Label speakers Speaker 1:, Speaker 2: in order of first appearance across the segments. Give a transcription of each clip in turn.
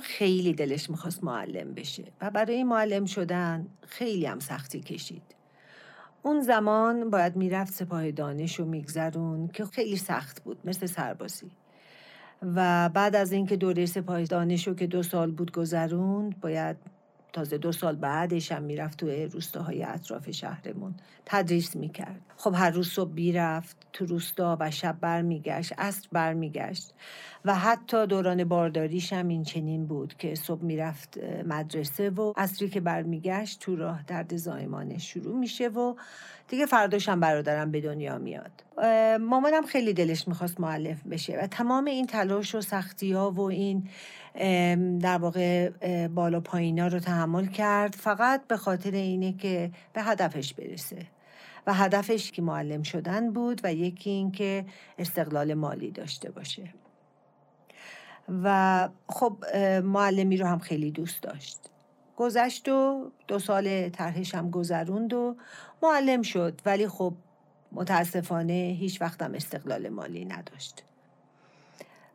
Speaker 1: خیلی دلش می‌خواست معلم بشه و برای معلم شدن خیلی هم سختی کشید. اون زمان باید می‌رفت سپاه دانش و میگذرون که خیلی سخت بود مثل سربازی و بعد از اینکه دوره سپاه دانش رو که دو سال بود گذروند باید تازه دو سال بعدش هم می‌رفت توی روستاهای اطراف شهرمون. تدریس می‌کرد. خب هر روز صبح بیرفت تو روستا و شب برمیگشت عصر برمیگشت. و حتی دوران بارداریش هم این چنین بود که صبح می‌رفت مدرسه و عصری که برمیگشت تو راه درد زایمانش شروع میشه و دیگه فرداش هم برادرم به دنیا میاد. مامانم خیلی دلش می‌خواست معلف بشه و تمام این تلاش و سختی ها و این در واقع بالا پایینا رو تحمل کرد فقط به خاطر اینه که به هدفش برسه و هدفش که معلم شدن بود و یکی این که استقلال مالی داشته باشه. و خب معلمی رو هم خیلی دوست داشت. گذشت و دو سال طرحش هم گذروند و معلم شد. ولی خب متاسفانه هیچ وقتم استقلال مالی نداشت.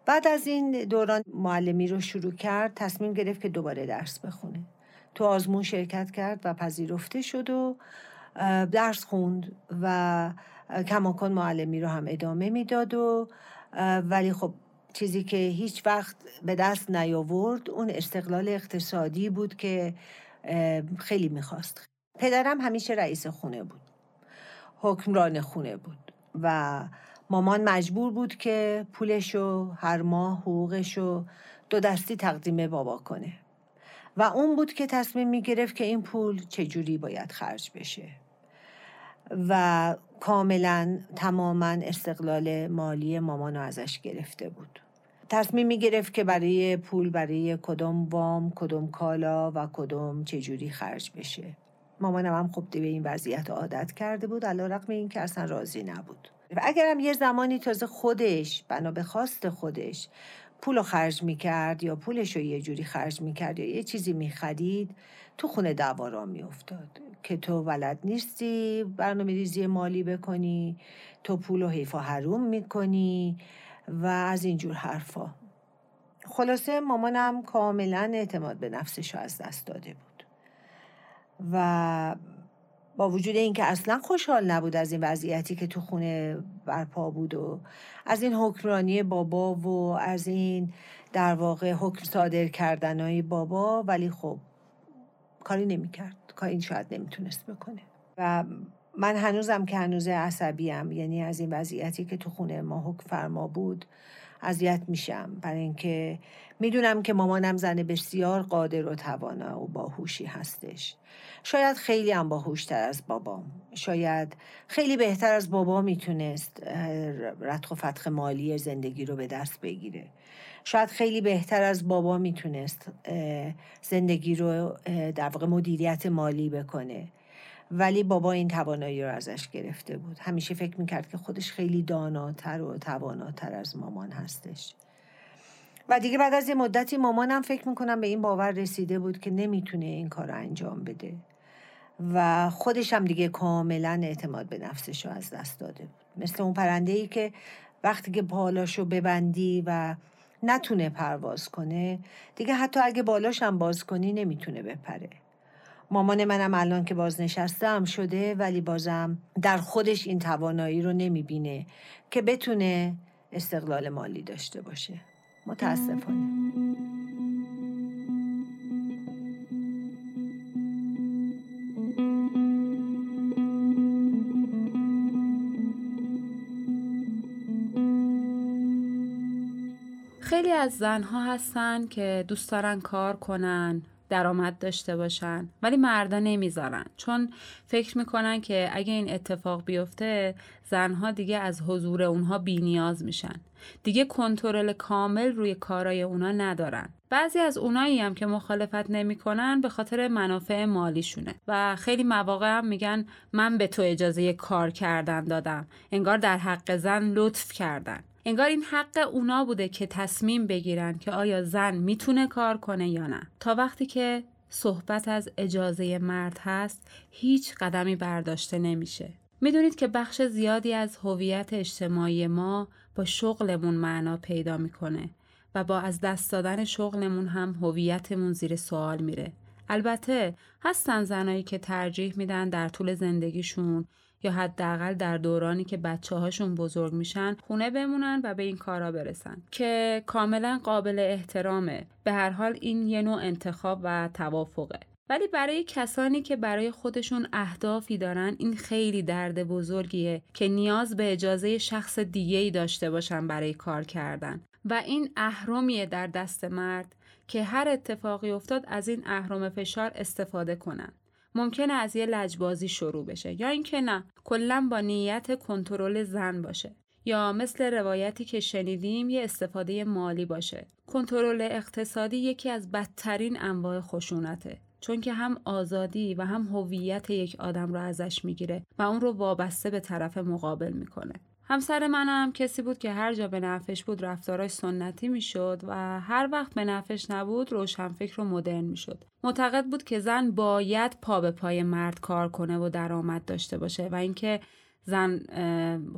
Speaker 1: بعد از این دوران معلمی رو شروع کرد تصمیم گرفت که دوباره درس بخونه. تو آزمون شرکت کرد و پذیرفته شد و درس خوند و کماکان معلمی رو هم ادامه می‌داد و ولی خب چیزی که هیچ وقت به دست نیاورد اون استقلال اقتصادی بود که خیلی می‌خواست. پدرم همیشه رئیس خونه بود. حکمران خونه بود و مامان مجبور بود که پولشو هر ماه حقوقشو دو دستی تقدیم بابا کنه. و اون بود که تصمیم می گرفت که این پول چجوری باید خرج بشه. و کاملا تماما استقلال مالی مامانو ازش گرفته بود. تصمیم می گرفت که برای پول برای کدوم وام کدوم کالا و کدوم چجوری خرج بشه. مامانم هم خب به این وضعیت عادت کرده بود علا رقم این که اصلا راضی نبود. و اگرم یه زمانی تازه خودش بنا به خواست خودش پول خرج می‌کرد یا پولش رو یه جوری خرج می‌کرد یا یه چیزی می‌خرید تو خونه دعوا را میافتاد که تو ولد نیستی برنامه ریزی مالی بکنی تو پول و حیف و حروم می‌کنی و از اینجور حرفا. خلاصه مامانم کاملا اعتماد به نفسش رو از دست داده بود. و با وجود اینکه اصلا خوشحال نبود از این وضعیتی که تو خونه برپا بود و از این حکمرانی بابا و از این در واقع حکم صادر کردن های بابا ولی خب کاری نمی‌کرد. کاری شاید نمی‌تونست بکنه. و من هنوزم که هنوز عصبیم یعنی از این وضعیتی که تو خونه ما حکم فرما بود اذیت میشم. برای اینکه می‌دونم که مامانم زن بسیار قادر و توانا و باهوشی هستش. شاید خیلی هم باهوشتر از بابام. شاید خیلی بهتر از بابا می‌تونست رتخ و فتخ مالی زندگی رو به دست بگیره. شاید خیلی بهتر از بابا می‌تونست زندگی رو در واقع مدیریت مالی بکنه. ولی بابا این توانایی رو ازش گرفته بود. همیشه فکر می‌کرد که خودش خیلی داناتر و تواناتر از مامان هستش. و دیگه بعد از یه مدتی مامانم فکر می‌کنم به این باور رسیده بود که نمی‌تونه این کار رو انجام بده. و خودش هم دیگه کاملا اعتماد به نفسش رو از دست داده بود. مثل اون پرنده ای که وقتی که بالاشو ببندی و نتونه پرواز کنه دیگه حتی اگه بالاش هم باز کنی نمی‌تونه بپره. مامان منم الان که بازنشسته شده ولی بازم در خودش این توانایی رو نمی‌بینه که بتونه استقلال مالی داشته باشه. متاسفانه.
Speaker 2: خیلی از زنها هستن که دوست دارن کار کنن. درآمد داشته باشن. ولی مردا نمی‌ذارن. چون فکر می‌کنن که اگه این اتفاق بیفته زنها دیگه از حضور اونها بینیاز میشن. دیگه کنترل کامل روی کارای اونا ندارن. بعضی از اونایی هم که مخالفت نمی‌کنن به خاطر منافع مالیشونه. و خیلی مواقع هم میگن من به تو اجازه کار کردن دادم. انگار در حق زن لطف کردن. انگار این حق اونا بوده که تصمیم بگیرن که آیا زن می‌تونه کار کنه یا نه. تا وقتی که صحبت از اجازه مرد هست هیچ قدمی برداشته نمیشه. می‌دونید که بخش زیادی از هویت اجتماعی ما با شغلمون معنا پیدا می‌کنه و با از دست دادن شغلمون هم هویتمون زیر سوال میره. البته هستن زنایی که ترجیح میدن در طول زندگیشون یا حداقل در دورانی که بچه هاشون بزرگ میشن خونه بمونن و به این کارا برسن که کاملا قابل احترامه. به هر حال این یه نوع انتخاب و توافقه. ولی برای کسانی که برای خودشون اهدافی دارن این خیلی درد بزرگیه که نیاز به اجازه شخص دیگه ای داشته باشن برای کار کردن. و این اهرمیه در دست مرد که هر اتفاقی افتاد از این اهرم فشار استفاده کنن. ممکنه از یه لجبازی شروع بشه یا اینکه نه کلا با نیت کنترل زن باشه. یا مثل روایتی که شنیدیم یه استفاده مالی باشه. کنترل اقتصادی یکی از بدترین انواع خشونته. چون که هم آزادی و هم هویت یک آدم رو ازش می‌گیره و اون رو وابسته به طرف مقابل می‌کنه. همسر منم کسی بود که هر جا به نفش بود رفتاراش سنتی می‌شد و هر وقت به نفش نبود روشنفکر و مدرن می‌شد. معتقد بود که زن باید پا به پای مرد کار کنه و درآمد داشته باشه و اینکه زن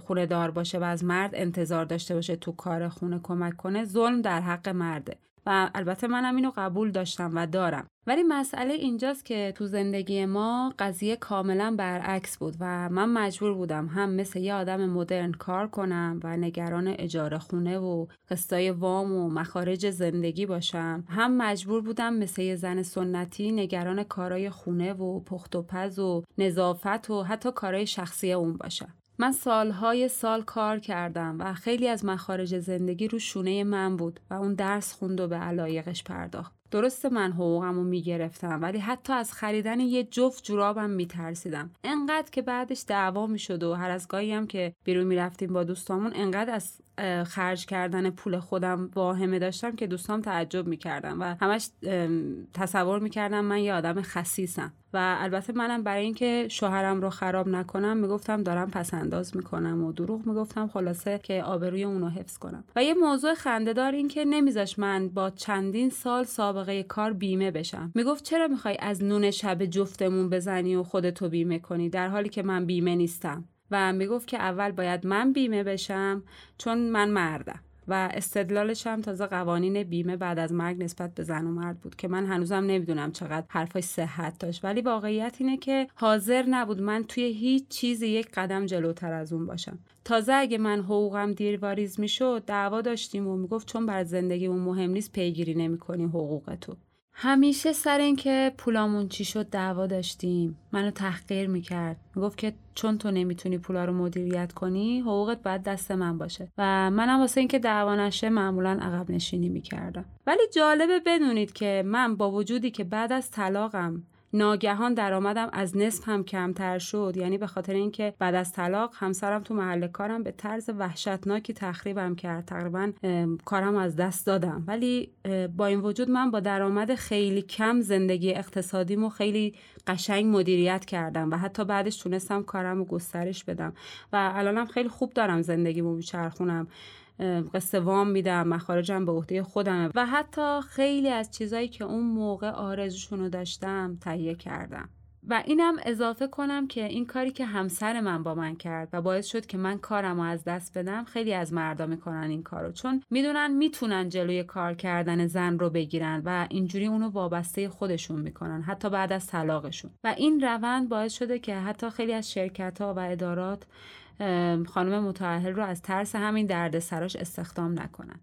Speaker 2: خونه دار باشه و از مرد انتظار داشته باشه تو کار خونه کمک کنه ظلم در حق مرده. و البته منم اینو قبول داشتم و دارم. ولی مسئله اینجاست که تو زندگی ما قضیه کاملا برعکس بود و من مجبور بودم هم مثل یه آدم مدرن کار کنم و نگران اجاره خونه و قسطای وام و مخارج زندگی باشم. هم مجبور بودم مثل یه زن سنتی نگران کارای خونه و پخت و پز و نظافت و حتی کارای شخصی اون باشم. من سالهای سال کار کردم و خیلی از مخارج زندگی رو شونه من بود و اون درس خوند و به علایقش پرداخت. درسته من حقوقم رو می‌گرفتم ولی حتی از خریدن یه جفت جورابم میترسیدم. انقدر که بعدش دعوا می‌شد و هر از گاهی هم که بیرون می‌رفتیم با دوستامون انقدر از خرج کردن پول خودم واهمه داشتم که دوستام تعجب می‌کردم و همش تصور می‌کردم من یه آدم خسیسم و البته منم برای اینکه شوهرم رو خراب نکنم می‌گفتم دارم پس انداز می‌کنم و دروغ می‌گفتم خلاصه که آبروی اونو حفظ کنم. و یه موضوع خندهدار این که نمیذاش من با چندین سال سابقه کار بیمه بشم. می‌گفت چرا می‌خوای از نون شب جفتمون بزنی و خودتو بیمه کنی؟ در حالی که من بیمه نیستم. و می‌گفت که اول باید من بیمه بشم چون من مردم. و استدلالش هم تازه قوانین بیمه بعد از مرگ نسبت به زن و مرد بود که من هنوزم نمی‌دونم چقدر حرفای صحت داشت. ولی واقعیت اینه که حاضر نبود من توی هیچ چیزی یک قدم جلوتر از اون باشم. تازه اگه من حقوقم دیر واریز می‌شد دعوا داشتیم و می‌گفت چون بر زندگی اون مهم نیست پیگیری نمی‌کنی حقوق تو. همیشه سر اینکه پولامون چی شد دعوا داشتیم. منو تحقیر می‌کرد. می‌گفت که چون تو نمی‌تونی پولا رو مدیریت کنی حقوقت باید دست من باشه. و منم واسه اینکه دعوا نشه معمولا عقب نشینی می‌کردم. ولی جالبه بدونید که من با وجودی که بعد از طلاقم ناگهان درآمدم از نصف هم کمتر شد. یعنی به خاطر اینکه بعد از طلاق همسرم تو محل کارم به طرز وحشتناکی تخریبم کرد. تقریبا کارم از دست دادم. ولی با این وجود من با درآمد خیلی کم زندگی اقتصادیمو خیلی قشنگ مدیریت کردم و حتی بعدش تونستم کارم رو گسترش بدم. و الانم خیلی خوب دارم زندگیمو میچرخونم. قصه وام میدم مخارجم به عهده خودمه و حتی خیلی از چیزایی که اون موقع آرزوشون رو داشتم تهیه کردم. و اینم اضافه کنم که این کاری که همسر من با من کرد و باعث شد که من کارم رو از دست بدم خیلی از مردا می‌کنن این کارو. چون می‌دونن می‌تونن جلوی کار کردن زن رو بگیرن و اینجوری اونو وابسته خودشون می‌کنن حتی بعد از طلاقشون. و این روند باعث شده که حتی خیلی از شرکت ها و ادارات خانم متعهل رو از ترس همین درد سراش استخدام نکنن.